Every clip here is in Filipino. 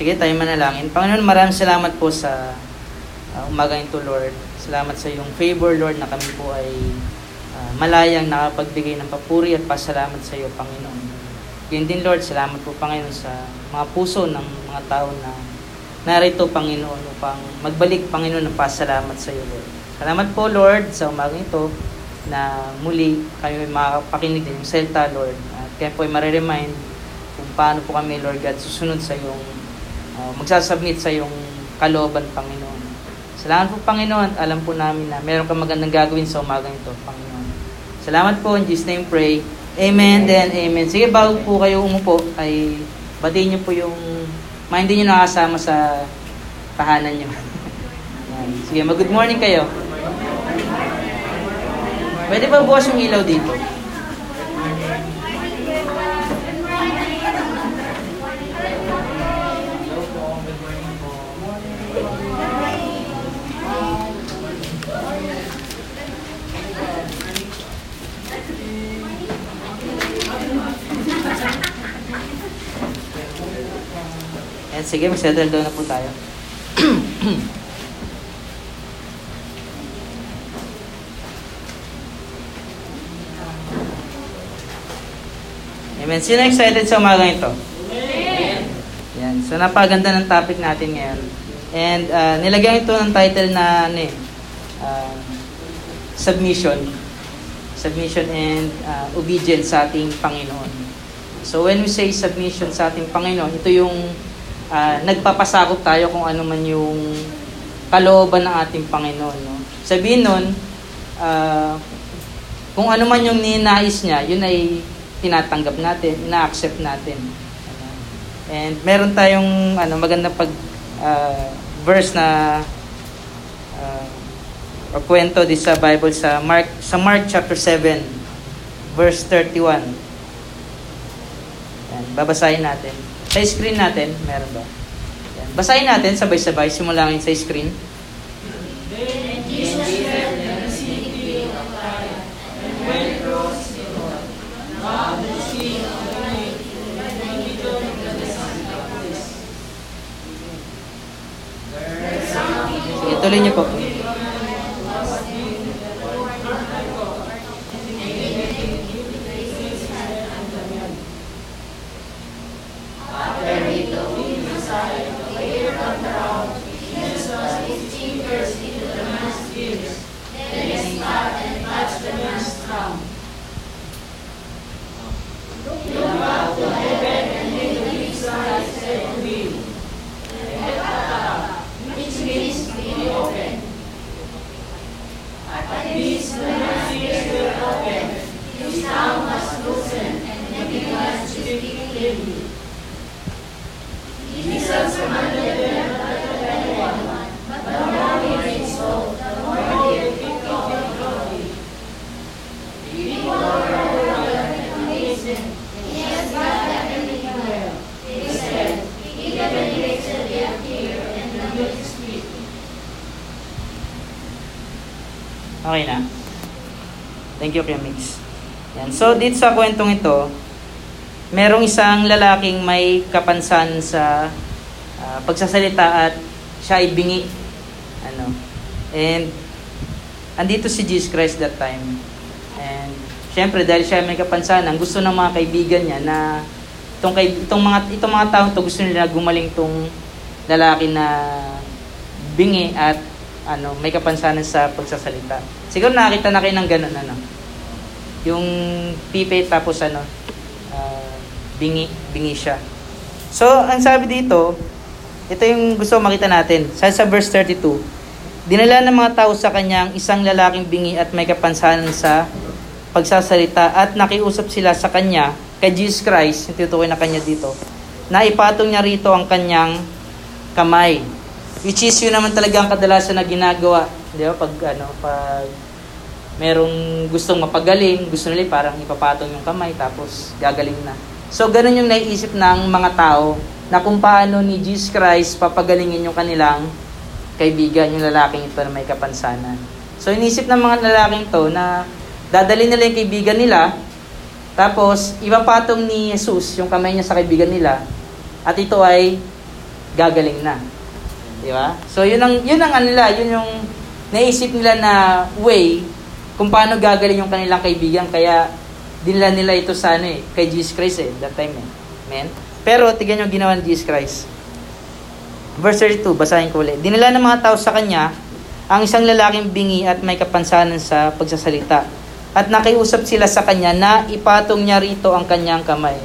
Sige, tayo manalangin. Panginoon, maraming salamat po sa uh, umaga ito, Lord. Salamat sa iyong favor, Lord, na kami po ay uh, malayang nakapagbigay ng papuri at pasalamat sa iyo, Panginoon. Yun din, Lord, salamat po, Panginoon, sa mga puso ng mga tao na narito, Panginoon, upang magbalik, Panginoon, ng pasalamat sa iyo, Lord. Salamat po, Lord, sa umaga ito na muli ay makapakinig din yung salita, Lord. At kaya po ay mariremind kung paano po kami, Lord God, susunod sa yung uh, magsasubmit sa iyong kalooban, Panginoon. Salamat po, Panginoon, at alam po namin na meron kang magandang gagawin sa umagang ito, Panginoon. Salamat po, in Jesus' name pray. Amen, then amen. Sige, bago po kayo umupo, ay batiin niyo po yung mga hindi niyo nakasama sa tahanan niyo. Sige, mag-good morning kayo. Pwede ba bukas yung ilaw dito? Sige, mag-settle down na po tayo. Amen. Sino excited sa umaga ito? Amen. Yan. So, napaganda ng topic natin ngayon. And uh, nilagyan ito ng title na ano eh, uh, submission. Submission and uh, obedience sa ating Panginoon. So when we say submission sa ating Panginoon, ito yung uh, nagpapasakop tayo kung ano man yung kalooban ng ating Panginoon. No? Sabihin nun, uh, kung ano man yung ninais niya, yun ay tinatanggap natin, ina-accept natin. And meron tayong ano magandang pag uh, verse na uh, o kwento di sa Bible sa Mark sa Mark chapter 7 verse 31. Yan, babasahin natin. Sa screen natin, meron ba? Yan. Basahin natin sabay-sabay, simulangin sa screen. Then Jesus left the city of Tyre and went across Sidon. Now the sea of the lake and return to the Decapolis. Sige, tuloy niyo po. Okay na? Thank you, Kuya Mix. Yan. So, dito sa kwentong ito, merong isang lalaking may kapansan sa uh, pagsasalita at siya ay bingi. Ano? And, andito si Jesus Christ that time. And, syempre, dahil siya may kapansanan, gusto ng mga kaibigan niya na itong, kay, itong mga, itong mga tao to gusto nila gumaling tong lalaki na bingi at ano, may kapansanan sa pagsasalita. Siguro nakita na kayo ng ganun, ano. Yung pipe tapos ano, uh, bingi, bingi siya. So, ang sabi dito, ito yung gusto makita natin. Sa, sa verse 32, dinala ng mga tao sa kanyang isang lalaking bingi at may kapansanan sa pagsasalita at nakiusap sila sa kanya, kay Jesus Christ, yung tinutukoy na kanya dito, na ipatong niya rito ang kanyang kamay Which is yun naman talaga ang kadalasan na ginagawa. Di ba? Pag, ano, pag merong gustong mapagaling, gusto nila parang ipapatong yung kamay tapos gagaling na. So, ganun yung naiisip ng mga tao na kung paano ni Jesus Christ papagalingin yung kanilang kaibigan, yung lalaking ito na may kapansanan. So, inisip ng mga lalaking to na dadali nila yung kaibigan nila, tapos ipapatong ni Jesus yung kamay niya sa kaibigan nila, at ito ay gagaling na. Di ba? So, yun ang, yun ang ano nila, yun yung naisip nila na way kung paano gagaling yung kanilang kaibigan. Kaya, dinala nila ito sa ano eh, kay Jesus Christ eh, that time eh. Amen? Pero, tignan yung ginawa ni Jesus Christ. Verse 32, basahin ko ulit. Dinala ng mga tao sa kanya ang isang lalaking bingi at may kapansanan sa pagsasalita. At nakiusap sila sa kanya na ipatong niya rito ang kanyang kamay.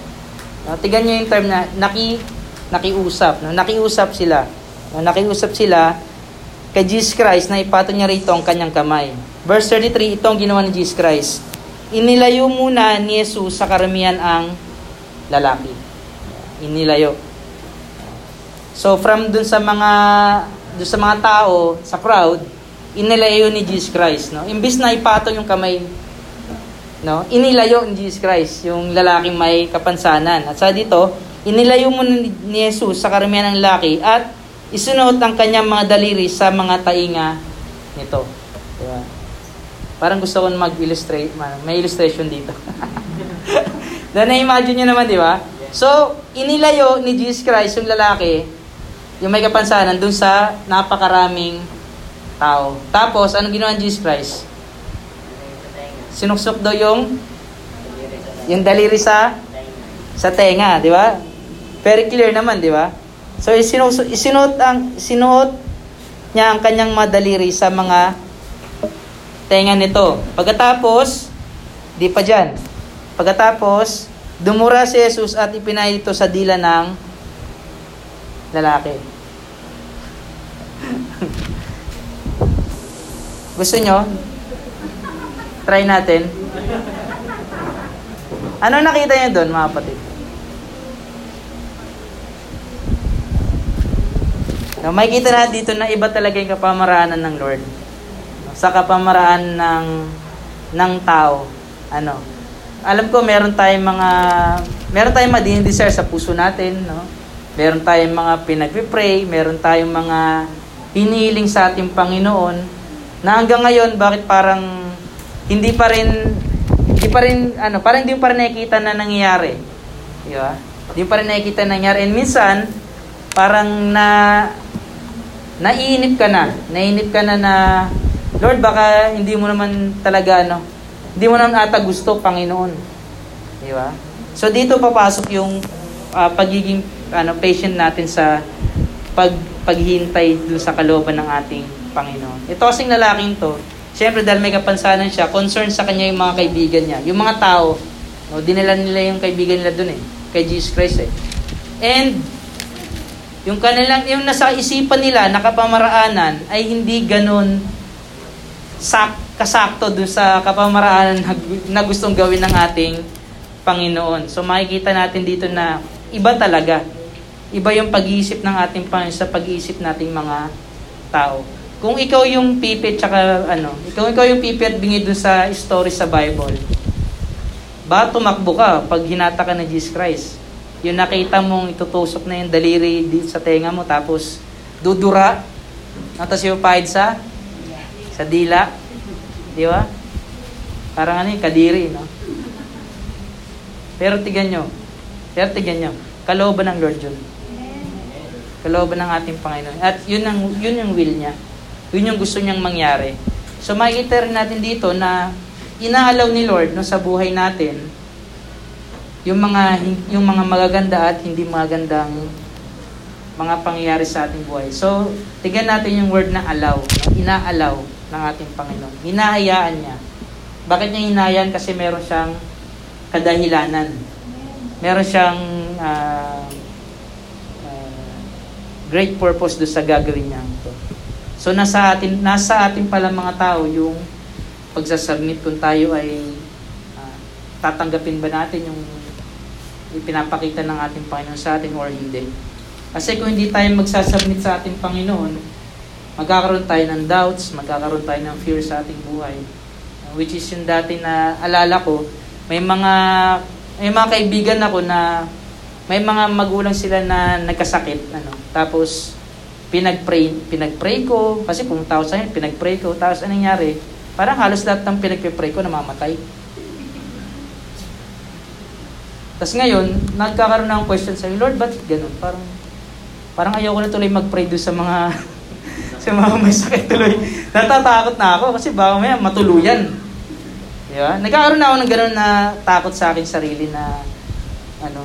No, tignan niyo yung term na naki, nakiusap. No? Nakiusap sila. No? Nakiusap sila kay Jesus Christ na ipatong niya rito ang kanyang kamay. Verse 33, ito ang ginawa ni Jesus Christ. Inilayo muna ni Jesus sa karamihan ang lalaki. Inilayo. So from dun sa mga dun sa mga tao, sa crowd, inilayo ni Jesus Christ, no? Imbis na ipatong yung kamay, no? Inilayo ni Jesus Christ, yung lalaking may kapansanan. At sa dito, inilayo mo ni Jesus sa karamihan ng lalaki at isunuot ang kanyang mga daliri sa mga tainga nito. Diba? Parang gusto ko mag-illustrate, may illustration dito. Na na-imagine nyo naman, di ba? So, inilayo ni Jesus Christ yung lalaki yung may kapansanan dun sa napakaraming tao. Tapos, ano ginawa ni Jesus Christ? Sinuksok daw yung yung daliri sa sa tenga, di ba? Very clear naman, di ba? So, isinuot, isinuot, ang, sinuot niya ang kanyang madaliri sa mga tenga nito. Pagkatapos, di pa dyan. Pagkatapos, dumura si Jesus at ipinay ito sa dila ng lalaki. Gusto nyo? Try natin. Ano nakita niyo doon, mga kapatid? No, makikita natin dito na iba talaga yung kapamaraanan ng Lord. Sa kapamaraan ng ng tao. Ano? Alam ko meron tayong mga meron tayong madin-desire sa puso natin, no? Meron tayong mga pinagpi-pray, meron tayong mga hinihiling sa ating Panginoon na hanggang ngayon bakit parang hindi pa rin hindi pa rin ano, parang hindi pa rin nakikita na nangyayari. Di ba? Hindi pa rin nakikita na nangyayari. And minsan parang na naiinip ka na. Naiinip ka na na Lord, baka hindi mo naman talaga ano, hindi mo naman ata gusto, Panginoon. Di ba? So dito papasok yung uh, pagiging ano patient natin sa pag paghintay dun sa kalooban ng ating Panginoon. Ito kasing lalaking to, syempre dahil may kapansanan siya, concern sa kanya yung mga kaibigan niya. Yung mga tao, no, dinala nila yung kaibigan nila dun eh, kay Jesus Christ eh. And, yung kanilang, yung nasa isipan nila, nakapamaraanan, ay hindi ganun sak, kasakto dun sa kapamaraanan na, na gustong gawin ng ating Panginoon. So makikita natin dito na iba talaga. Iba yung pag-iisip ng ating Panginoon sa pag-iisip nating mga tao. Kung ikaw yung pipi tsaka ano, ikaw ikaw yung pipi at bingi dun sa story sa Bible, ba tumakbo ka pag hinata ka ng Jesus Christ? Yung nakita mong itutusok na yung daliri dito sa tenga mo tapos dudura, tapos yung pahid sa sa dila. Di ba? Parang ano yung kadiri, no? Pero tigan nyo. Pero tigan nyo. Kalooban ng Lord yun. Kalooban ng ating Panginoon. At yun, ang, yun yung will niya. Yun yung gusto niyang mangyari. So makikita rin natin dito na inaalaw ni Lord no, sa buhay natin yung mga yung mga magaganda at hindi magagandang mga pangyayari sa ating buhay. So, tignan natin yung word na allow, no? inaalaw ng ating Panginoon. Hinahayaan niya. Bakit niya hinahayaan? Kasi meron siyang kadahilanan. Meron siyang uh, uh, great purpose do sa gagawin niya. So nasa atin nasa atin pala mga tao yung pagsasubmit kung tayo ay uh, tatanggapin ba natin yung ipinapakita ng ating Panginoon sa atin or hindi. Kasi kung hindi tayo magsasubmit sa ating Panginoon, magkakaroon tayo ng doubts, magkakaroon tayo ng fear sa ating buhay. Which is yung dati na alala ko, may mga may mga kaibigan ako na may mga magulang sila na nagkasakit ano. Tapos pinagpray pinagpray ko. Kasi kung tao sa pinagpray ko. Tapos anong nangyari? Parang halos lahat ng pinagpray ko namamatay tapos ngayon nagkakaroon ng question sa Lord ba't ganun parang parang ayoko na tuloy mag-pray doon sa mga sa mga may sakit tuloy. Natatakot na ako kasi baka may matuluyan. Di ba? Nagkakaroon na ako ng ganun na takot sa akin sarili na ano.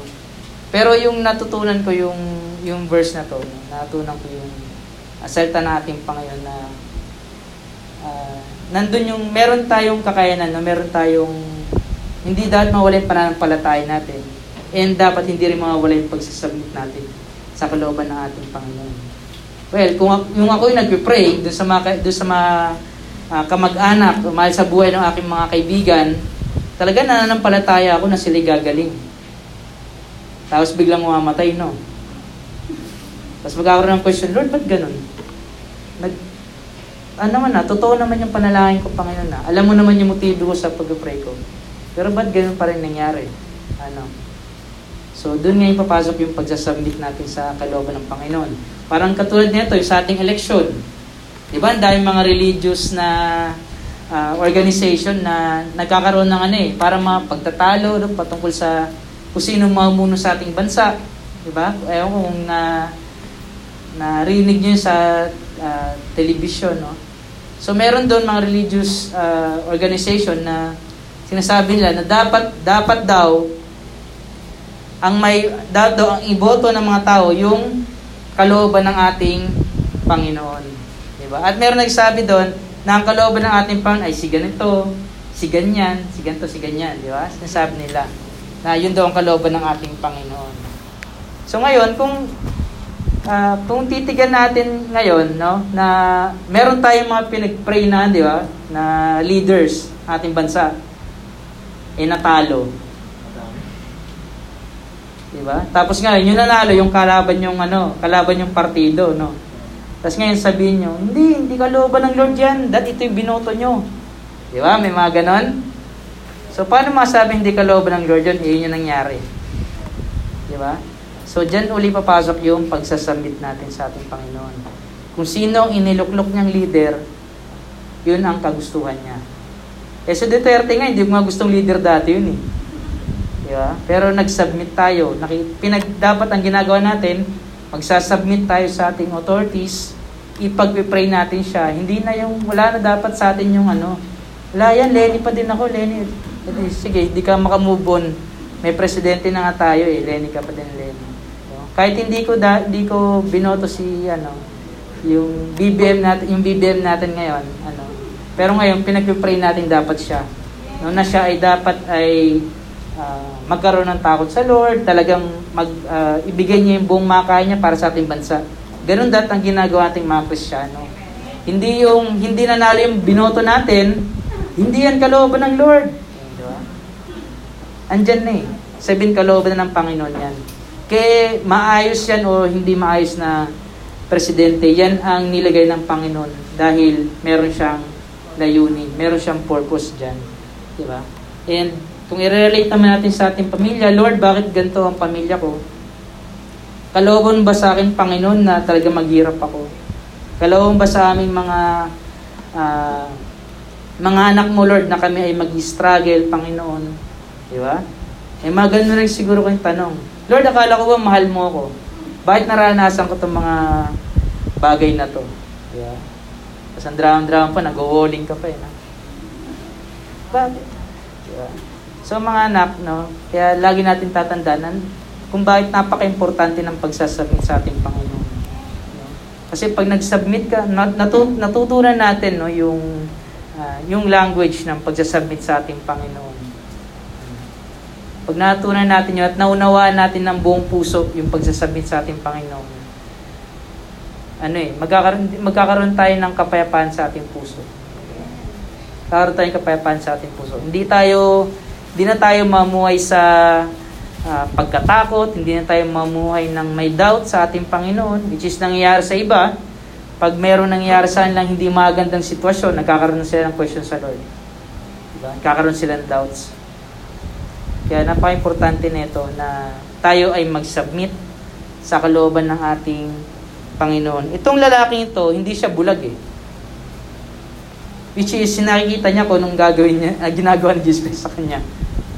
Pero yung natutunan ko yung yung verse na to, natutunan ko yung uh, salita ng ating Panginoon na uh, nandun yung meron tayong kakayanan, no? meron tayong hindi dapat mawala yung pananampalataya natin and dapat hindi rin mawala yung pagsasubmit natin sa kalooban ng ating Panginoon. Well, kung yung ako yung nagpe-pray doon sa mga, doon sa mga uh, kamag-anak, mahal sa buhay ng aking mga kaibigan, talaga nananampalataya ako na sila gagaling. Tapos biglang mamamatay, no? Tapos magkakaroon ng question, Lord, ba't ganun? Nag, ano naman na, totoo naman yung panalangin ko, Panginoon na. Alam mo naman yung motibo ko sa pag-pray ko. Pero ba't ganun pa rin nangyari? Ano? So, doon ngayon papasok yung pagsasubmit natin sa kalooban ng Panginoon. Parang katulad nito, yung sa ating eleksyon. Di ba? Dahil mga religious na uh, organization na nagkakaroon ng ano eh, para mapagtatalo no, patungkol sa kung sino mamuno sa ating bansa. Di ba? Ewan kung na, narinig nyo sa uh, television. No? So meron doon mga religious uh, organization na sinasabi nila na dapat dapat daw ang may dato ang iboto ng mga tao yung kalooban ng ating Panginoon. Di ba? At meron nagsabi doon na ang kalooban ng ating Panginoon ay si ganito, si ganyan, si ganito, si ganyan. Di ba? Sinasabi nila na yun daw ang kalooban ng ating Panginoon. So ngayon, kung uh, kung titigan natin ngayon, no, na meron tayong mga pinag-pray na, di ba, na leaders ating bansa, eh natalo. Di ba? Tapos ngayon, yung nanalo, yung kalaban yung ano, kalaban yung partido, no? Tapos ngayon sabihin nyo, hindi, hindi kalooban ng Lord yan. That ito yung binoto nyo. Di ba? May mga ganon. So, paano masabi hindi kalooban ng Lord yun? Iyon yung nangyari. Di ba? So, dyan uli papasok yung pagsasubmit natin sa ating Panginoon. Kung sino ang iniluklok niyang leader, yun ang kagustuhan niya. Eh, sa Duterte nga, hindi mo nga gustong leader dati yun eh. Di ba? Pero nag-submit tayo. Pinag, dapat ang ginagawa natin, magsasubmit tayo sa ating authorities, ipag-pray natin siya. Hindi na yung, wala na dapat sa atin yung ano, wala yan, Lenny pa din ako, Lenny. Sige, hindi ka makamove on. May presidente na nga tayo eh, Lenny ka pa din, Lenny. Kahit hindi ko da, hindi ko binoto si ano, yung BBM natin, yung BBM natin ngayon, ano. Pero ngayon pinag-pray natin dapat siya. No na siya ay dapat ay uh, magkaroon ng takot sa Lord, talagang mag, uh, ibigay niya yung buong makaya niya para sa ating bansa. Ganun dapat ang ginagawa ating mga Kristiyano. Hindi yung hindi nanalo yung binoto natin, hindi yan kalooban ng Lord. Di ba? Andyan na eh. Sabihin kalooban na ng Panginoon yan. Kaya maayos yan o hindi maayos na presidente, yan ang nilagay ng Panginoon dahil meron siyang layunin, meron siyang purpose dyan. Di ba? And kung i-relate naman natin sa ating pamilya, Lord, bakit ganito ang pamilya ko? Kalooban ba sa akin, Panginoon, na talaga maghirap ako? Kalooban ba sa aming mga uh, mga anak mo, Lord, na kami ay mag-struggle, Panginoon? Di ba? Eh, mga ganun rin siguro kayong tanong. Lord, akala ko ba mahal mo ako? Bakit naranasan ko itong mga bagay na to? Di ba? Tapos ang drama-drama pa, nag-walling ka pa eh. No? Bakit? Di ba? So mga anak, no, kaya lagi natin tatandaan kung bakit napaka-importante ng pagsasubmit sa ating Panginoon. No? Kasi pag nag-submit ka, natu- natutunan natin no, yung, uh, yung language ng pagsasubmit sa ating Panginoon. Pag natutunan natin yun at naunawaan natin ng buong puso yung pagsasubmit sa ating Panginoon, ano eh, magkakaroon, magkakaroon tayo ng kapayapaan sa ating puso. Magkakaroon tayo ng kapayapaan sa ating puso. Hindi tayo hindi na tayo mamuhay sa uh, pagkatakot, hindi na tayo mamuhay ng may doubt sa ating Panginoon, which is nangyayari sa iba. Pag meron nangyayari sa lang hindi magandang sitwasyon, nagkakaroon sila ng question sa Lord. Diba? Nagkakaroon sila ng doubts. Kaya napaka-importante nito na tayo ay mag-submit sa kalooban ng ating Panginoon. Itong lalaking ito, hindi siya bulag eh. Which is, nakikita niya kung anong gagawin niya, uh, ginagawa ni Jesus sa kanya.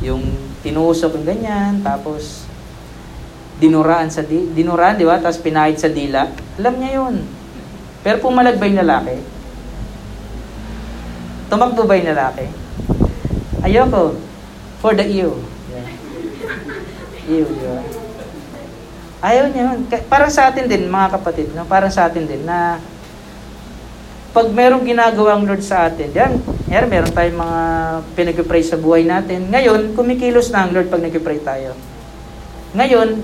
Yung tinusok ng ganyan, tapos dinuraan sa di, dinuraan, di ba? Tapos pinahid sa dila. Alam niya yun. Pero pumalag yung lalaki? Tumakbo ba yung lalaki? Ayoko. For the ew. Yeah. Ew, di ba? Ayaw niya yun. Parang sa atin din, mga kapatid, no? parang sa atin din, na pag merong ginagawa ang Lord sa atin, yan, yan meron tayong mga pinag-pray sa buhay natin. Ngayon, kumikilos na ang Lord pag nag-pray tayo. Ngayon,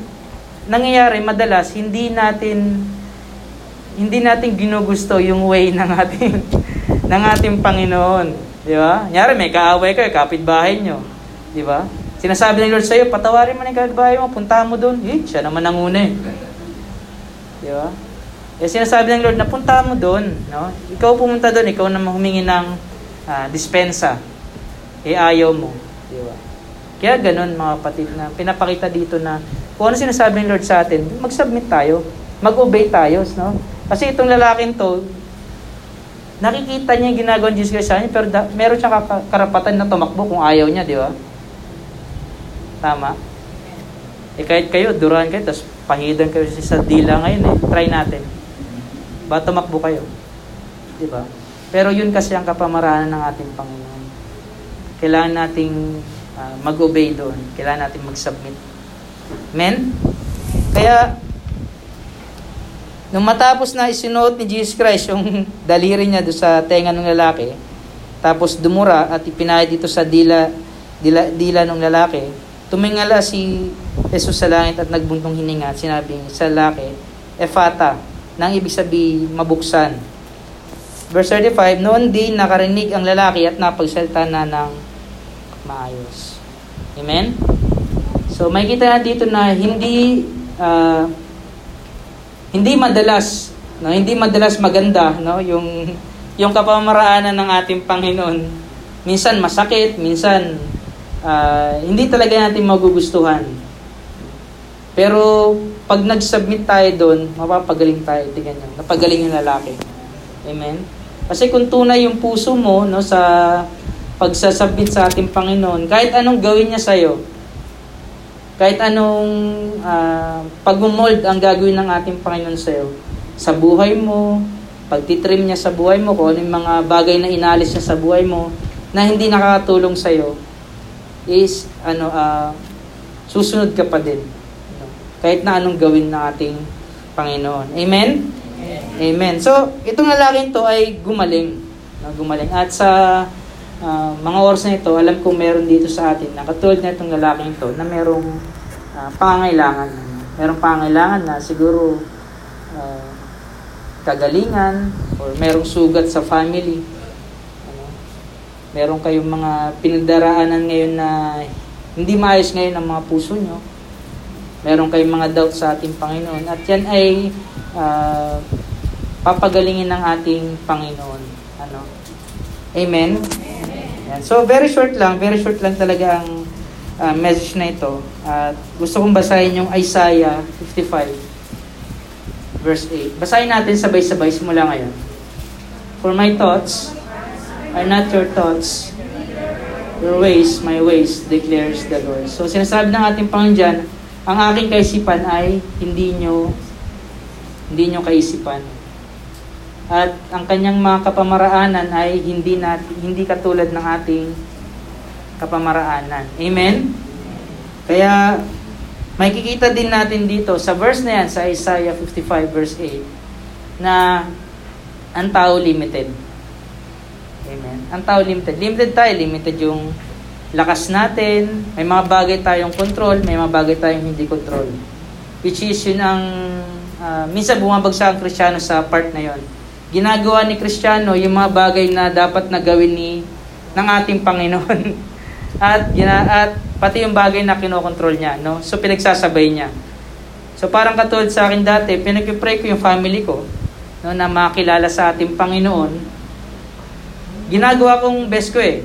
nangyayari madalas, hindi natin hindi natin ginugusto yung way ng ating ng ating Panginoon. Di ba? Nyari, may kaaway kayo, kapitbahay nyo. Di ba? Sinasabi ng Lord sa'yo, patawarin mo na yung kapitbahay mo, puntahan mo doon. Eh, siya naman ang una eh. Di ba? Eh, sinasabi ng Lord na puntahan mo doon. No? Ikaw pumunta doon, ikaw naman humingi ng uh, dispensa. Eh, ayaw mo. Di ba? Kaya ganun mga kapatid na pinapakita dito na kung ano sinasabi ng Lord sa atin, mag-submit tayo. Mag-obey tayo. No? Kasi itong lalaking to, nakikita niya yung ginagawa ng Jesus Christ sa kanya, pero da, meron siyang karapatan na tumakbo kung ayaw niya, di ba? Tama? Eh kahit kayo, duran kayo, tapos pahidan kayo sa dila ngayon eh. Try natin. Ba tumakbo kayo? Di ba? Pero yun kasi ang kapamaraanan ng ating Panginoon. Kailangan nating uh, mag-obey doon. Kailangan nating mag-submit. Amen? Kaya, nung matapos na isinuot ni Jesus Christ yung daliri niya do sa tenga ng lalaki, tapos dumura at ipinahid dito sa dila, dila, dila ng lalaki, Tumingala si Jesus sa langit at nagbuntong hininga at sinabing sa lalaki, Efata, nang ibig sabi mabuksan. Verse 35, Noon din nakarinig ang lalaki at napagsalta na ng maayos. Amen? So may kita na dito na hindi uh, hindi madalas no hindi madalas maganda no yung yung kapamaraanan ng ating Panginoon minsan masakit minsan uh, hindi talaga natin magugustuhan. Pero pag nag-submit tayo doon, mapapagaling tayo. Tingnan nyo, napagaling yung lalaki. Amen? Kasi kung tunay yung puso mo no, sa pagsasubmit sa ating Panginoon, kahit anong gawin niya sa'yo, kahit anong uh, pag-mold ang gagawin ng ating Panginoon sa'yo, sa buhay mo, pagtitrim niya sa buhay mo, kung ano yung mga bagay na inalis niya sa buhay mo, na hindi nakakatulong sa'yo, is ano uh, susunod ka pa din. No? Kahit na anong gawin ng ating Panginoon. Amen? Amen. Amen. So, itong lalaking to ay gumaling. No? Gumaling. At sa uh, mga oras na ito, alam kong meron dito sa atin na katulad na itong lalaking to na merong uh, pangailangan. Merong pangailangan na siguro uh, kagalingan or merong sugat sa family meron kayong mga pinagdaraanan ngayon na hindi maayos ngayon ang mga puso nyo. Meron kayong mga doubt sa ating Panginoon. At yan ay uh, papagalingin ng ating Panginoon. Ano? Amen? Yan. So, very short lang. Very short lang talaga ang uh, message na ito. At gusto kong basahin yung Isaiah 55 verse 8. Basahin natin sabay-sabay simula ngayon. For my thoughts are not your thoughts, your ways, my ways, declares the Lord. So, sinasabi ng ating Panginoon dyan, ang aking kaisipan ay hindi nyo, hindi nyo kaisipan. At ang kanyang mga kapamaraanan ay hindi, nat, hindi katulad ng ating kapamaraanan. Amen? Kaya, may kikita din natin dito sa verse na yan, sa Isaiah 55 verse 8, na ang tao limited. Amen. Ang tao limited. Limited tayo. Limited yung lakas natin. May mga bagay tayong control. May mga bagay tayong hindi control. Which is yun ang... Uh, minsan bumabagsak ang Kristiyano sa part na yon. Ginagawa ni Kristiyano yung mga bagay na dapat na gawin ni ng ating Panginoon. at, gina, at pati yung bagay na kinokontrol niya. No? So pinagsasabay niya. So parang katulad sa akin dati, pinag-pray ko yung family ko no, na makilala sa ating Panginoon ginagawa kong best ko eh.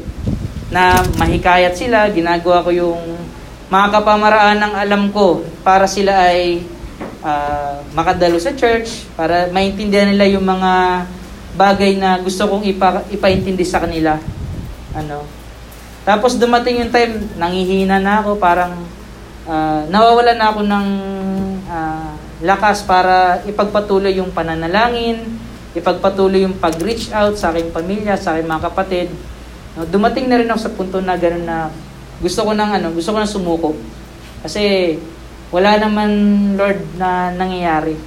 Na mahikayat sila, ginagawa ko yung mga kapamaraan ng alam ko para sila ay uh, makadalo sa church, para maintindihan nila yung mga bagay na gusto kong ipa, ipaintindi sa kanila. Ano? Tapos dumating yung time, nangihina na ako, parang uh, nawawala na ako ng ah, lakas para ipagpatuloy yung pananalangin, ipagpatuloy yung pag-reach out sa aking pamilya, sa aking mga kapatid. No, dumating na rin ako sa punto na gano'n na gusto ko nang ano, gusto ko nang sumuko. Kasi wala naman Lord na nangyayari.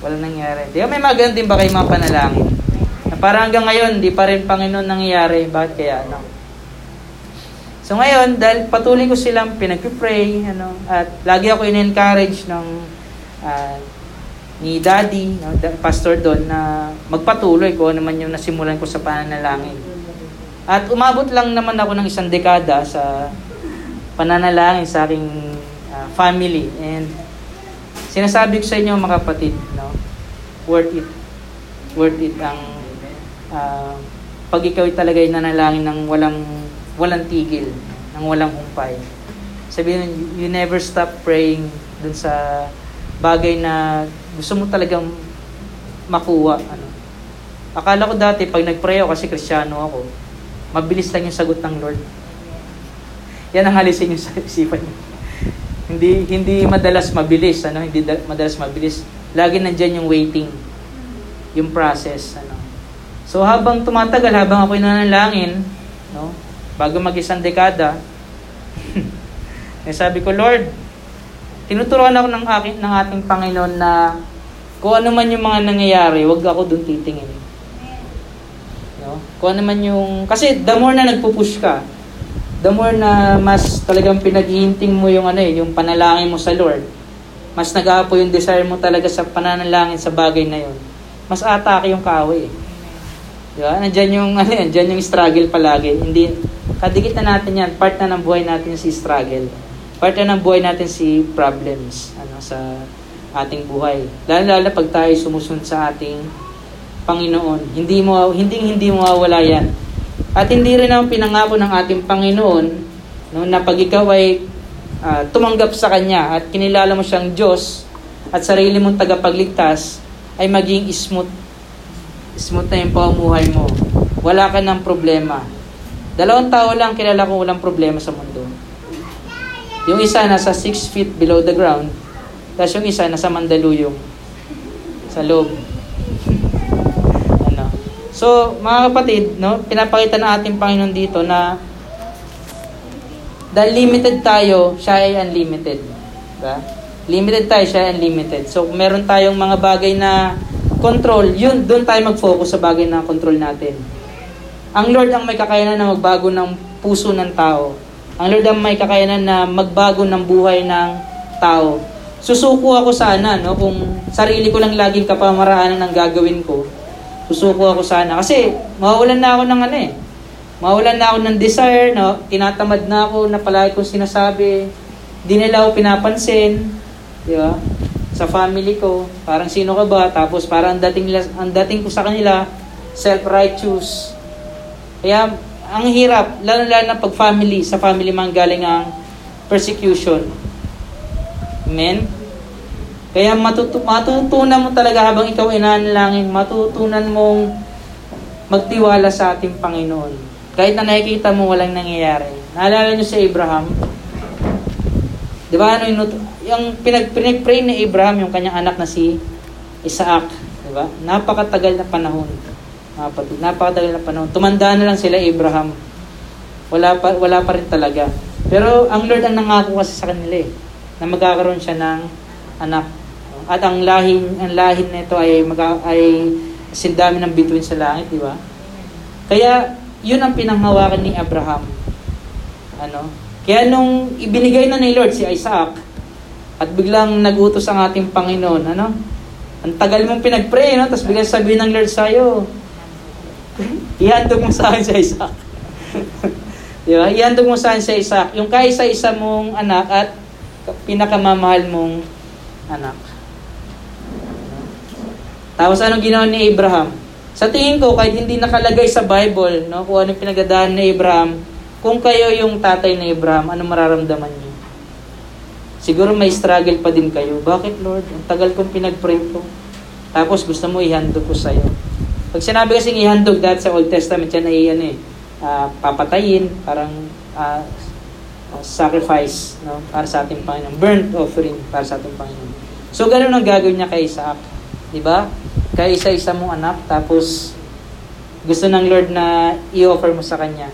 Wala nangyayari. Di ba may mga ganun din ba kayo mga panalangin? Na parang hanggang ngayon, di pa rin Panginoon nangyayari. Bakit kaya? Ano? So ngayon, dahil patuloy ko silang pinag-pray, ano, at lagi ako in-encourage ng uh, ni Daddy, no, pastor doon, na magpatuloy ko ano naman yung nasimulan ko sa pananalangin. At umabot lang naman ako ng isang dekada sa pananalangin sa aking uh, family. And sinasabi ko sa inyo mga kapatid, no, worth it. Worth it ang uh, pag ikaw talaga ay nanalangin ng walang walang tigil, ng walang humpay. Sabihin, you never stop praying dun sa bagay na gusto mo talagang makuha. Ano. Akala ko dati, pag nag-pray ako kasi kristyano ako, mabilis lang yung sagot ng Lord. Yan ang alisin yung isipan niyo. hindi hindi madalas mabilis, ano, hindi da, madalas mabilis. Lagi nandiyan yung waiting, yung process, ano. So habang tumatagal, habang ako'y nanalangin, no, bago mag-isang dekada, eh, sabi ko, Lord, tinuturuan ako ng, akin, ng ating Panginoon na kung ano man yung mga nangyayari, wag ako dun titingin. No? Kung ano man yung... Kasi the more na nagpupush ka, the more na mas talagang pinaghihinting mo yung ano eh, yung panalangin mo sa Lord, mas nag-aapo yung desire mo talaga sa pananalangin sa bagay na yun, mas atake yung kaaway eh. Di ba? Nandiyan yung, ano yan, dyan yung struggle palagi. Hindi, kadikit na natin yan. Part na ng buhay natin si struggle. Part na ng buhay natin si problems ano, sa ating buhay. Lalo-lalo pag tayo sumusunod sa ating Panginoon. Hindi mo hindi hindi mawawala 'yan. At hindi rin naman pinangako ng ating Panginoon no, na pag ikaw ay uh, tumanggap sa Kanya at kinilala mo siyang Diyos at sarili mong tagapagligtas ay maging smooth smooth na yung pamumuhay mo. Wala ka ng problema. Dalawang tao lang kilala kong walang problema sa mundo. Yung isa nasa 6 feet below the ground, tapos yung isa nasa Mandaluyong sa loob. ano. So, mga kapatid, no, pinapakita ng ating Panginoon dito na dahil limited tayo, siya ay unlimited. Diba? Limited tayo, siya ay unlimited. So, meron tayong mga bagay na control, yun, doon tayo mag-focus sa bagay na control natin. Ang Lord ang may kakayanan na magbago ng puso ng tao. Ang Lord ang may kakayanan na magbago ng buhay ng tao. Susuko ako sana, no? Kung sarili ko lang laging kapamaraanan ng gagawin ko, susuko ako sana. Kasi, mawawalan na ako ng ano eh. Mawawalan na ako ng desire, no? Tinatamad na ako na palagi kong sinasabi. Di nila ako pinapansin. Di ba? sa family ko, parang sino ka ba? Tapos parang ang dating, ang dating ko sa kanila, self-righteous. Kaya, ang hirap, lalo-lalo na pag family, sa family man galing ang persecution. Amen? Kaya matutu- matutunan mo talaga habang ikaw inanalangin, matutunan mong magtiwala sa ating Panginoon. Kahit na nakikita mo walang nangyayari. Naalala niyo si Abraham? Di ba ano yung, yung pinag, pinag-pray ni Abraham yung kanyang anak na si Isaac. Di ba? Napakatagal na panahon. Kapatid, napakatagal na panahon. Tumanda na lang sila Abraham. Wala pa, wala pa rin talaga. Pero ang Lord ang nangako kasi sa kanila eh, na magkakaroon siya ng anak. At ang lahin, ang lahin nito ay mag, ay sindami ng bituin sa langit, di ba? Kaya yun ang pinanghawakan ni Abraham. Ano? Kaya nung ibinigay na ni Lord si Isaac, at biglang nagutos ang ating Panginoon, ano? Ang tagal mong pinag-pray, no? Tapos biglang sabihin ng Lord sa'yo, ihandog mo sa akin sa Isaac. Di ba? Ihandog mo sa akin sa Isaac. Yung kaisa-isa mong anak at pinakamamahal mong anak. Tapos anong ginawa ni Abraham? Sa tingin ko, kahit hindi nakalagay sa Bible, no, kung anong pinagdadaan ni Abraham, kung kayo yung tatay ni Abraham, ano mararamdaman niyo? Siguro may struggle pa din kayo. Bakit Lord? Ang tagal kong pinag-pray ko. Tapos gusto mo ihandog ko sa'yo. Pag sinabi kasing ihandog, dahil sa Old Testament yan ay ano eh, uh, papatayin, parang uh, sacrifice no, para sa ating Panginoon. Burnt offering para sa ating Panginoon. So, ganun ang gagawin niya kay Isaac. Di ba? Kay isa-isa mong anak, tapos gusto ng Lord na i-offer mo sa kanya.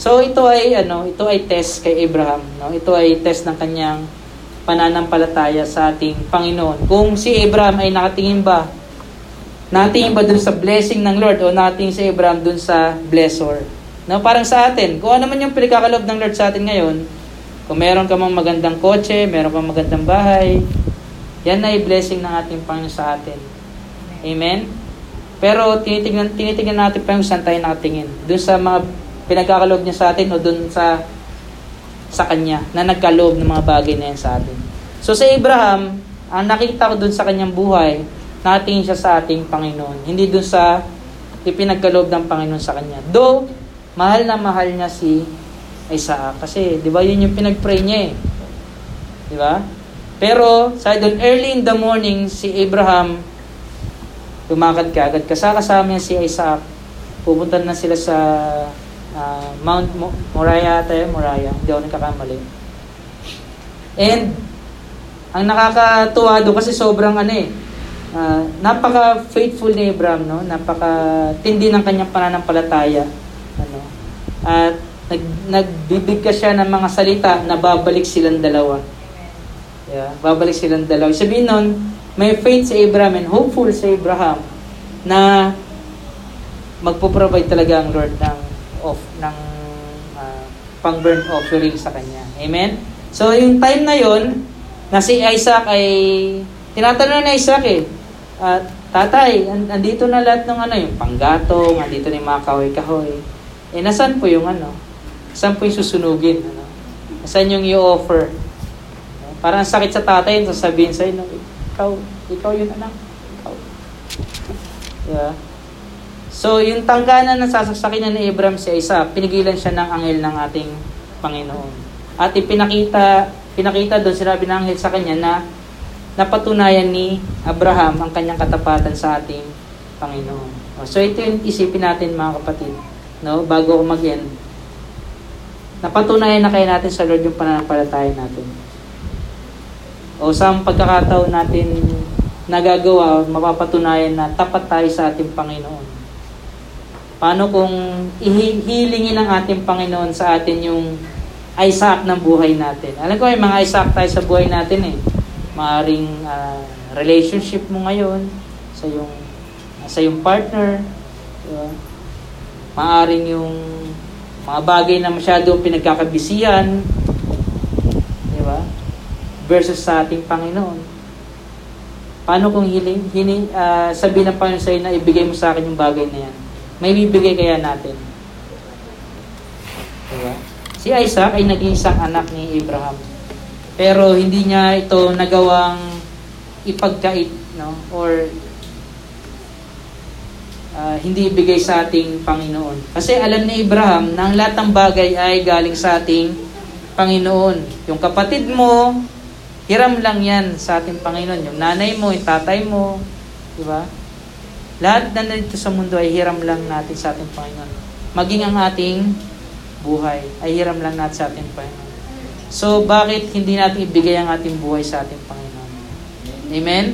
So ito ay ano, ito ay test kay Abraham, no? Ito ay test ng kanyang pananampalataya sa ating Panginoon. Kung si Abraham ay nakatingin ba natingin ba dun sa blessing ng Lord o natingin si Abraham dun sa blessor? No, parang sa atin, kung ano man yung pinagkakalob ng Lord sa atin ngayon, kung meron ka mang magandang kotse, meron kang magandang bahay, yan ay blessing ng ating Panginoon sa atin. Amen? Pero tinitingnan, tinitingnan natin pa yung saan tayo nakatingin. Doon sa mga pinagkakalob niya sa atin o doon sa sa kanya na nagkaloob ng mga bagay na yan sa atin. So sa Abraham, ang nakita ko doon sa kanyang buhay, natingin siya sa ating Panginoon. Hindi doon sa ipinagkaloob ng Panginoon sa kanya. Though, mahal na mahal niya si Isaac. Kasi, di ba, yun yung pinag-pray niya eh. Di ba? Pero, sa doon, early in the morning, si Abraham, lumakad ka agad. Kasakasama niya si Isaac. Pupunta na sila sa uh, Mount Moriah tayo, Moriah. Hindi ako nagkakamali. And, ang nakakatuwa doon kasi sobrang ano eh, uh, napaka-faithful ni Abraham, no? Napaka-tindi ng kanyang pananampalataya. Ano? At nag, nagbibigkas siya ng mga salita na babalik silang dalawa. Yeah, babalik silang dalawa. Sabihin nun, may faith sa Abraham and hopeful sa Abraham na magpo-provide talaga ang Lord ng of ng uh, pang burnt offering sa kanya. Amen. So yung time na yon na si Isaac ay tinatanong na Isaac eh, uh, tatay, andito na lahat ng ano, yung panggatong, andito na yung mga kahoy-kahoy. Eh, nasan po yung ano? Saan po yung susunugin? Ano? Saan yung i-offer? Parang sakit sa tatay, sasabihin sa'yo, no, ikaw, ikaw yun anak. Ikaw. Yeah. So, yung tangganan na sasaksakin ni Abraham si Isa, pinigilan siya ng angel ng ating Panginoon. At ipinakita, pinakita doon, sinabi ng angel sa kanya na napatunayan ni Abraham ang kanyang katapatan sa ating Panginoon. So ito yung isipin natin mga kapatid, no? bago ako mag-end. Napatunayan na kaya natin sa Lord yung pananampalataya natin. O sa pagkakataon natin nagagawa, mapapatunayan na tapat tayo sa ating Panginoon. Paano kung ihilingin ng ating Panginoon sa atin yung Isaac ng buhay natin? Alam ko, may mga Isaac tayo sa buhay natin eh maaring uh, relationship mo ngayon sa yung sa yung partner diba? maaring yung mga bagay na masyado pinagkakabisihan di ba versus sa ating Panginoon paano kung hiling, hiling uh, sabihin ng Panginoon sa'yo na ibigay mo sa akin yung bagay na yan may bibigay kaya natin diba? si Isaac ay naging isang anak ni Abraham pero hindi niya ito nagawang ipagkait, no? Or uh, hindi ibigay sa ating Panginoon. Kasi alam ni Abraham na ang lahat ng bagay ay galing sa ating Panginoon. Yung kapatid mo, hiram lang yan sa ating Panginoon. Yung nanay mo, yung tatay mo, di ba? Lahat na nandito sa mundo ay hiram lang natin sa ating Panginoon. Maging ang ating buhay ay hiram lang natin sa ating Panginoon. So, bakit hindi natin ibigay ang ating buhay sa ating Panginoon? Amen?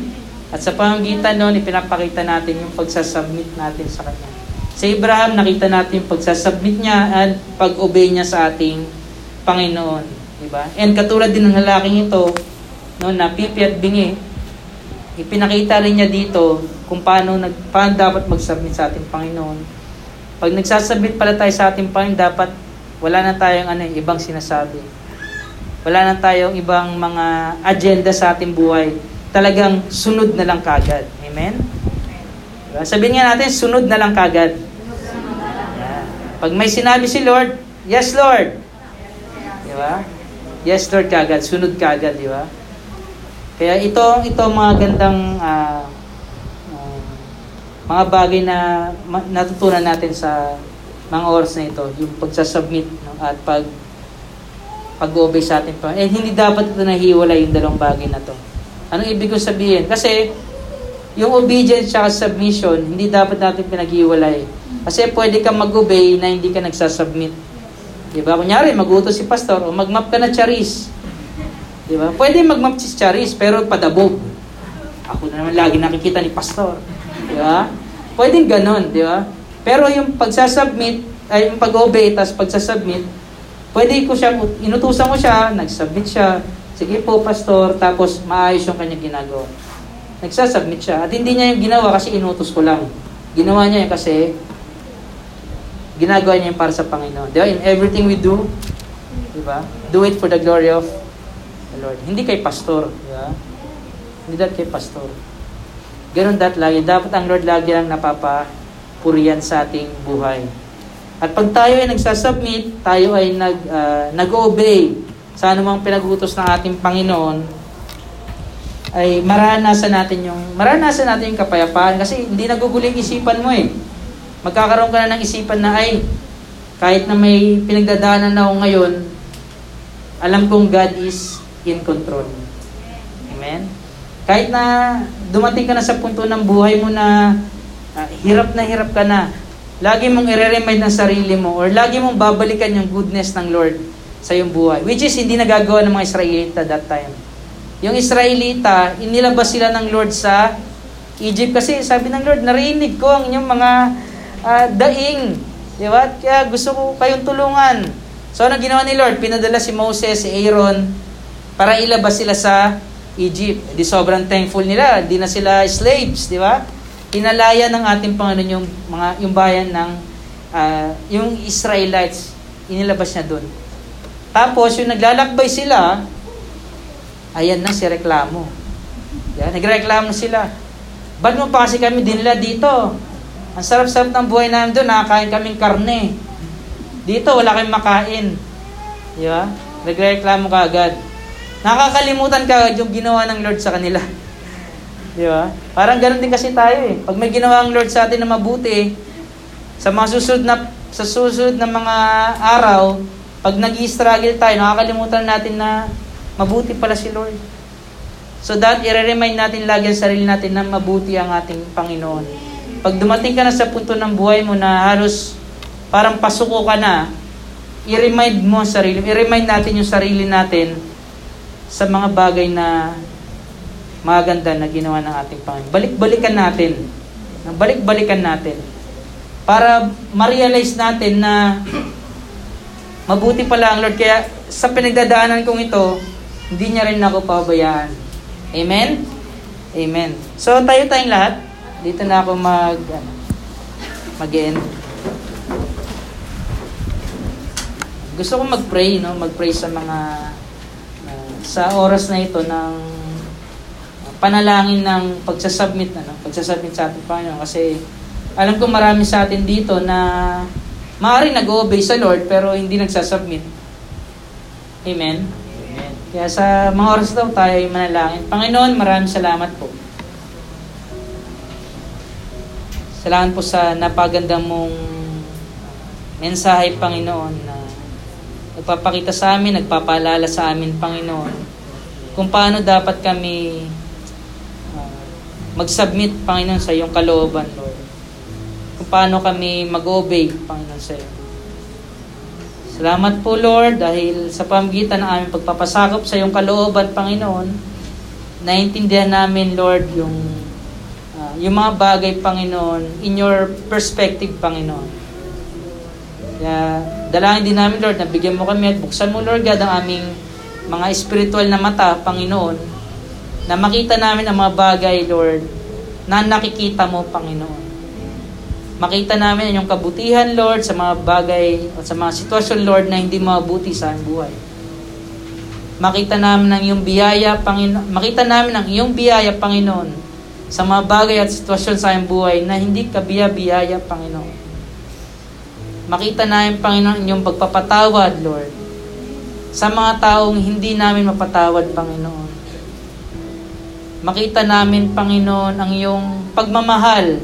At sa pamagitan noon, ipinapakita natin yung pagsasubmit natin sa Kanya. Sa Abraham, nakita natin yung pagsasubmit niya at pag-obey niya sa ating Panginoon. Diba? And katulad din ng lalaking ito, no, na pipi at bingi, ipinakita rin niya dito kung paano, nag, paano dapat mag-submit sa ating Panginoon. Pag nagsasubmit pala tayo sa ating Panginoon, dapat wala na tayong ano, ibang sinasabi wala na tayong ibang mga agenda sa ating buhay. Talagang sunod na lang kagad. Amen? Diba? Sabihin nga natin, sunod na lang kagad. Pag may sinabi si Lord, yes Lord. Di ba? Yes Lord kagad, sunod kagad, di ba? Kaya ito, ito mga gandang uh, uh, mga bagay na natutunan natin sa mga oras na ito, yung pagsasubmit no, at pag pag-obey sa ating Panginoon. And hindi dapat ito nahiwalay yung dalawang bagay na to. Anong ibig kong sabihin? Kasi yung obedience at submission, hindi dapat natin pinaghiwalay. Kasi pwede kang mag-obey na hindi ka nagsasubmit. Di ba? Kunyari, magutos si pastor o magmap ka na charis. Di ba? Pwede mag-map si Charis, pero padabog. Ako na naman lagi nakikita ni pastor. Di ba? Pwedeng ganon, di ba? Pero yung pagsasubmit, ay yung pag-obey, tapos pagsasubmit, pwede ko siya, inutusan ko siya, nag-submit siya, sige po pastor, tapos maayos yung kanya ginagawa. Nagsasubmit siya. At hindi niya yung ginawa kasi inutos ko lang. Ginawa niya yun kasi ginagawa niya yung para sa Panginoon. Di ba? In everything we do, di ba? Do it for the glory of Lord. Hindi kay pastor. Ba? Hindi that kay pastor. Ganun dat lagi. Dapat ang Lord lagi lang napapapuriyan sa ating buhay. At pag tayo ay nagsasubmit, tayo ay nag, uh, nag-obey sa anumang pinagutos ng ating Panginoon, ay maranasan natin yung maranasan natin yung kapayapaan kasi hindi naguguling isipan mo eh magkakaroon ka na ng isipan na ay, kahit na may pinagdadaanan na ako ngayon, alam kong God is in control. Amen? Kahit na dumating ka na sa punto ng buhay mo na uh, hirap na hirap ka na, lagi mong i-remind ng sarili mo or lagi mong babalikan yung goodness ng Lord sa iyong buhay. Which is hindi nagagawa ng mga Israelita that time. Yung Israelita, inilabas sila ng Lord sa Egypt kasi sabi ng Lord, narinig ko ang inyong mga uh, daing. Di ba? Kaya gusto ko kayong tulungan. So, ano ginawa ni Lord? Pinadala si Moses, si Aaron, para ilabas sila sa Egypt. Di sobrang thankful nila. Di na sila slaves, di ba? Pinalaya ng ating Panginoon yung, mga, yung bayan ng uh, yung Israelites. Inilabas niya doon. Tapos, yung naglalakbay sila, ayan na si reklamo. Yan, nagreklamo sila. Ba't mo pa kasi kami dinala dito? Ang sarap-sarap ng buhay namin doon, nakakain kaming karne. Dito, wala kayong makain. Di ba? Nagreklamo ka agad. Nakakalimutan ka yung ginawa ng Lord sa kanila. Di ba? Parang ganun din kasi tayo eh. Pag may ginawa ang Lord sa atin na mabuti, sa mga susunod na, sa susunod na mga araw, pag nag struggle tayo, nakakalimutan natin na mabuti pala si Lord. So that, i-remind natin lagi ang sarili natin na mabuti ang ating Panginoon. Pag dumating ka na sa punto ng buhay mo na halos parang pasuko ka na, i-remind mo ang sarili, i-remind natin yung sarili natin sa mga bagay na maganda na ginawa ng ating Panginoon. Balik-balikan natin. Balik-balikan natin. Para ma-realize natin na mabuti pala ang Lord. Kaya sa pinagdadaanan kong ito, hindi niya rin ako pabayaan. Amen? Amen. So tayo tayong lahat dito na ako mag ano, mag-end. Gusto ko mag-pray, no? Mag-pray sa mga sa oras na ito ng panalangin ng pagsasubmit ano, pagsasubmit sa ating Panginoon kasi alam ko marami sa atin dito na maaari nag-obey sa Lord pero hindi nagsasubmit. Amen. Amen. Kaya sa mga oras daw tayo ay manalangin. Panginoon, maraming salamat po Salamat po sa napaganda mong mensahe, Panginoon, na nagpapakita sa amin, nagpapaalala sa amin, Panginoon, kung paano dapat kami uh, mag-submit, Panginoon, sa iyong kalooban, Lord. Kung paano kami mag-obey, Panginoon, sa iyo. Salamat po, Lord, dahil sa pamagitan ng aming pagpapasakop sa iyong kalooban, Panginoon, naintindihan namin, Lord, yung yung mga bagay, Panginoon, in your perspective, Panginoon. Kaya, dalangin din namin, Lord, na bigyan mo kami at buksan mo, Lord God, ang aming mga spiritual na mata, Panginoon, na makita namin ang mga bagay, Lord, na nakikita mo, Panginoon. Makita namin ang iyong kabutihan, Lord, sa mga bagay at sa mga sitwasyon, Lord, na hindi mabuti sa aming buhay. Makita namin ang iyong biyaya, Panginoon. Makita namin ang iyong biyaya, Panginoon, sa mga bagay at sitwasyon sa aking buhay na hindi kabiya-biyaya, Panginoon. Makita namin, Panginoon, inyong pagpapatawad, Lord, sa mga taong hindi namin mapatawad, Panginoon. Makita namin, Panginoon, ang iyong pagmamahal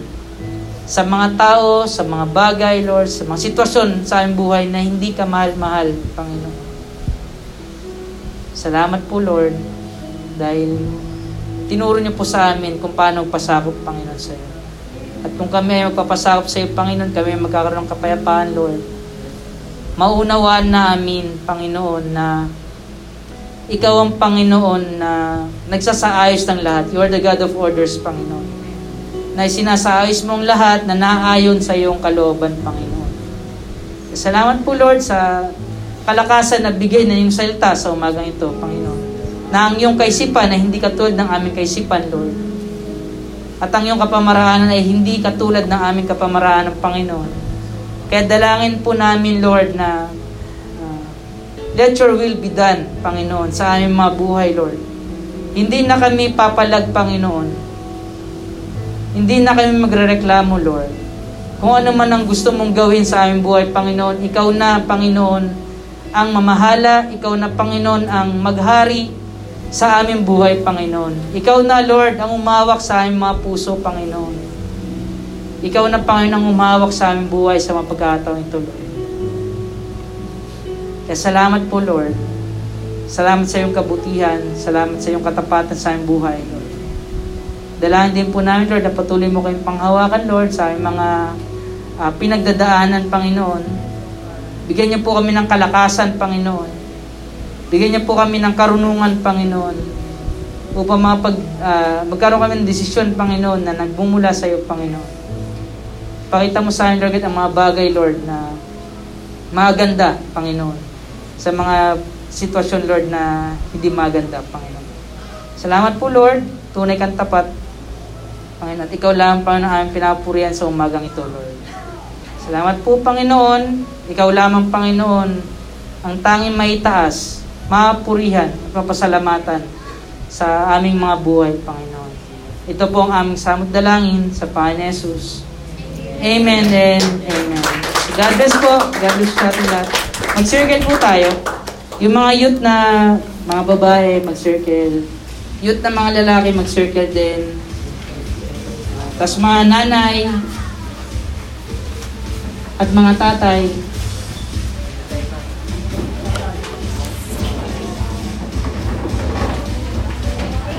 sa mga tao, sa mga bagay, Lord, sa mga sitwasyon sa aming buhay na hindi ka mahal-mahal, Panginoon. Salamat po, Lord, dahil tinuro niyo po sa amin kung paano pasakop, Panginoon, sa iyo. At kung kami ay magpapasakop sa iyo, Panginoon, kami ay magkakaroon ng kapayapaan, Lord. Maunawaan namin, Panginoon, na ikaw ang Panginoon na nagsasaayos ng lahat. You are the God of orders, Panginoon. Na sinasaayos mong lahat na naayon sa iyong kalooban, Panginoon. Salamat po, Lord, sa kalakasan na bigay na yung salita sa umagang ito, Panginoon. Na ang iyong kaisipan ay hindi katulad ng aming kaisipan, Lord. At ang iyong kapamaraanan ay hindi katulad ng aming kapamaraanan, Panginoon. Kaya dalangin po namin, Lord, na uh, let your will be done, Panginoon, sa aming mga buhay, Lord. Hindi na kami papalag, Panginoon. Hindi na kami magrereklamo, Lord. Kung ano man ang gusto mong gawin sa aming buhay, Panginoon, ikaw na, Panginoon, ang mamahala, ikaw na Panginoon ang maghari sa aming buhay, Panginoon. Ikaw na, Lord, ang umawak sa aming mga puso, Panginoon. Ikaw na, Panginoon, ang umawak sa aming buhay sa mga pagkakataon ito, Lord. Kaya salamat po, Lord. Salamat sa iyong kabutihan. Salamat sa iyong katapatan sa aming buhay, Lord. Dalahan din po namin, Lord, na patuloy mo kayong panghawakan, Lord, sa aming mga uh, pinagdadaanan, Panginoon Bigyan niyo po kami ng kalakasan, Panginoon. Bigyan niyo po kami ng karunungan, Panginoon. Upang mapag, uh, magkaroon kami ng desisyon, Panginoon, na nagbumula sa iyo, Panginoon. Pakita mo sa amin, Lord, ang mga bagay, Lord, na maganda, Panginoon. Sa mga sitwasyon, Lord, na hindi maganda, Panginoon. Salamat po, Lord. Tunay kang tapat. Panginoon, at ikaw lang, Panginoon, ang pinapurihan sa umagang ito, Lord. Salamat po, Panginoon. Ikaw lamang, Panginoon, ang tanging may taas, mapurihan at mapasalamatan sa aming mga buhay, Panginoon. Ito po ang aming samot dalangin sa Panginoon Jesus. Amen and amen. God bless po. God bless sa ating lahat. Mag-circle po tayo. Yung mga youth na mga babae, mag-circle. Youth na mga lalaki, mag-circle din. Tapos mga nanay, at mga tatay,